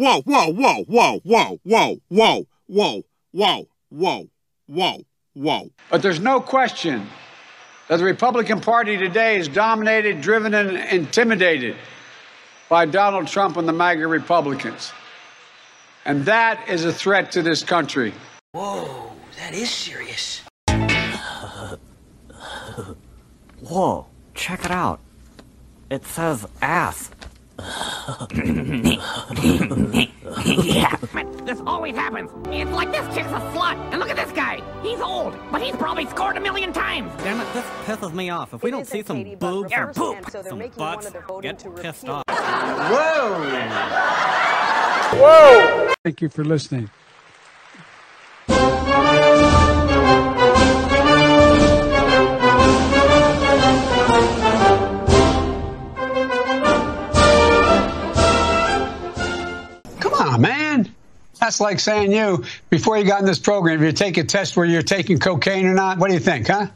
whoa, whoa, whoa, whoa, whoa, whoa, whoa, whoa, whoa, whoa, whoa, whoa. But there's no question that the Republican Party today is dominated, driven, and intimidated by Donald Trump and the MAGA Republicans. And that is a threat to this country. Whoa, that is serious. Whoa, check it out. It says ass. Yeah, this always happens. It's like this chick's a slut. And look at this guy. He's old, but he's probably scored a million times. Damn it, this pisses me off. If we It don't see some Katie, boobs or reversed, poop, and so they're some making one butts, of their voting get to pissed Whoa! Whoa! Thank you for listening. Man. That's like saying you, before you got in this program, if you take a test where you're taking cocaine or not, what do you think, huh?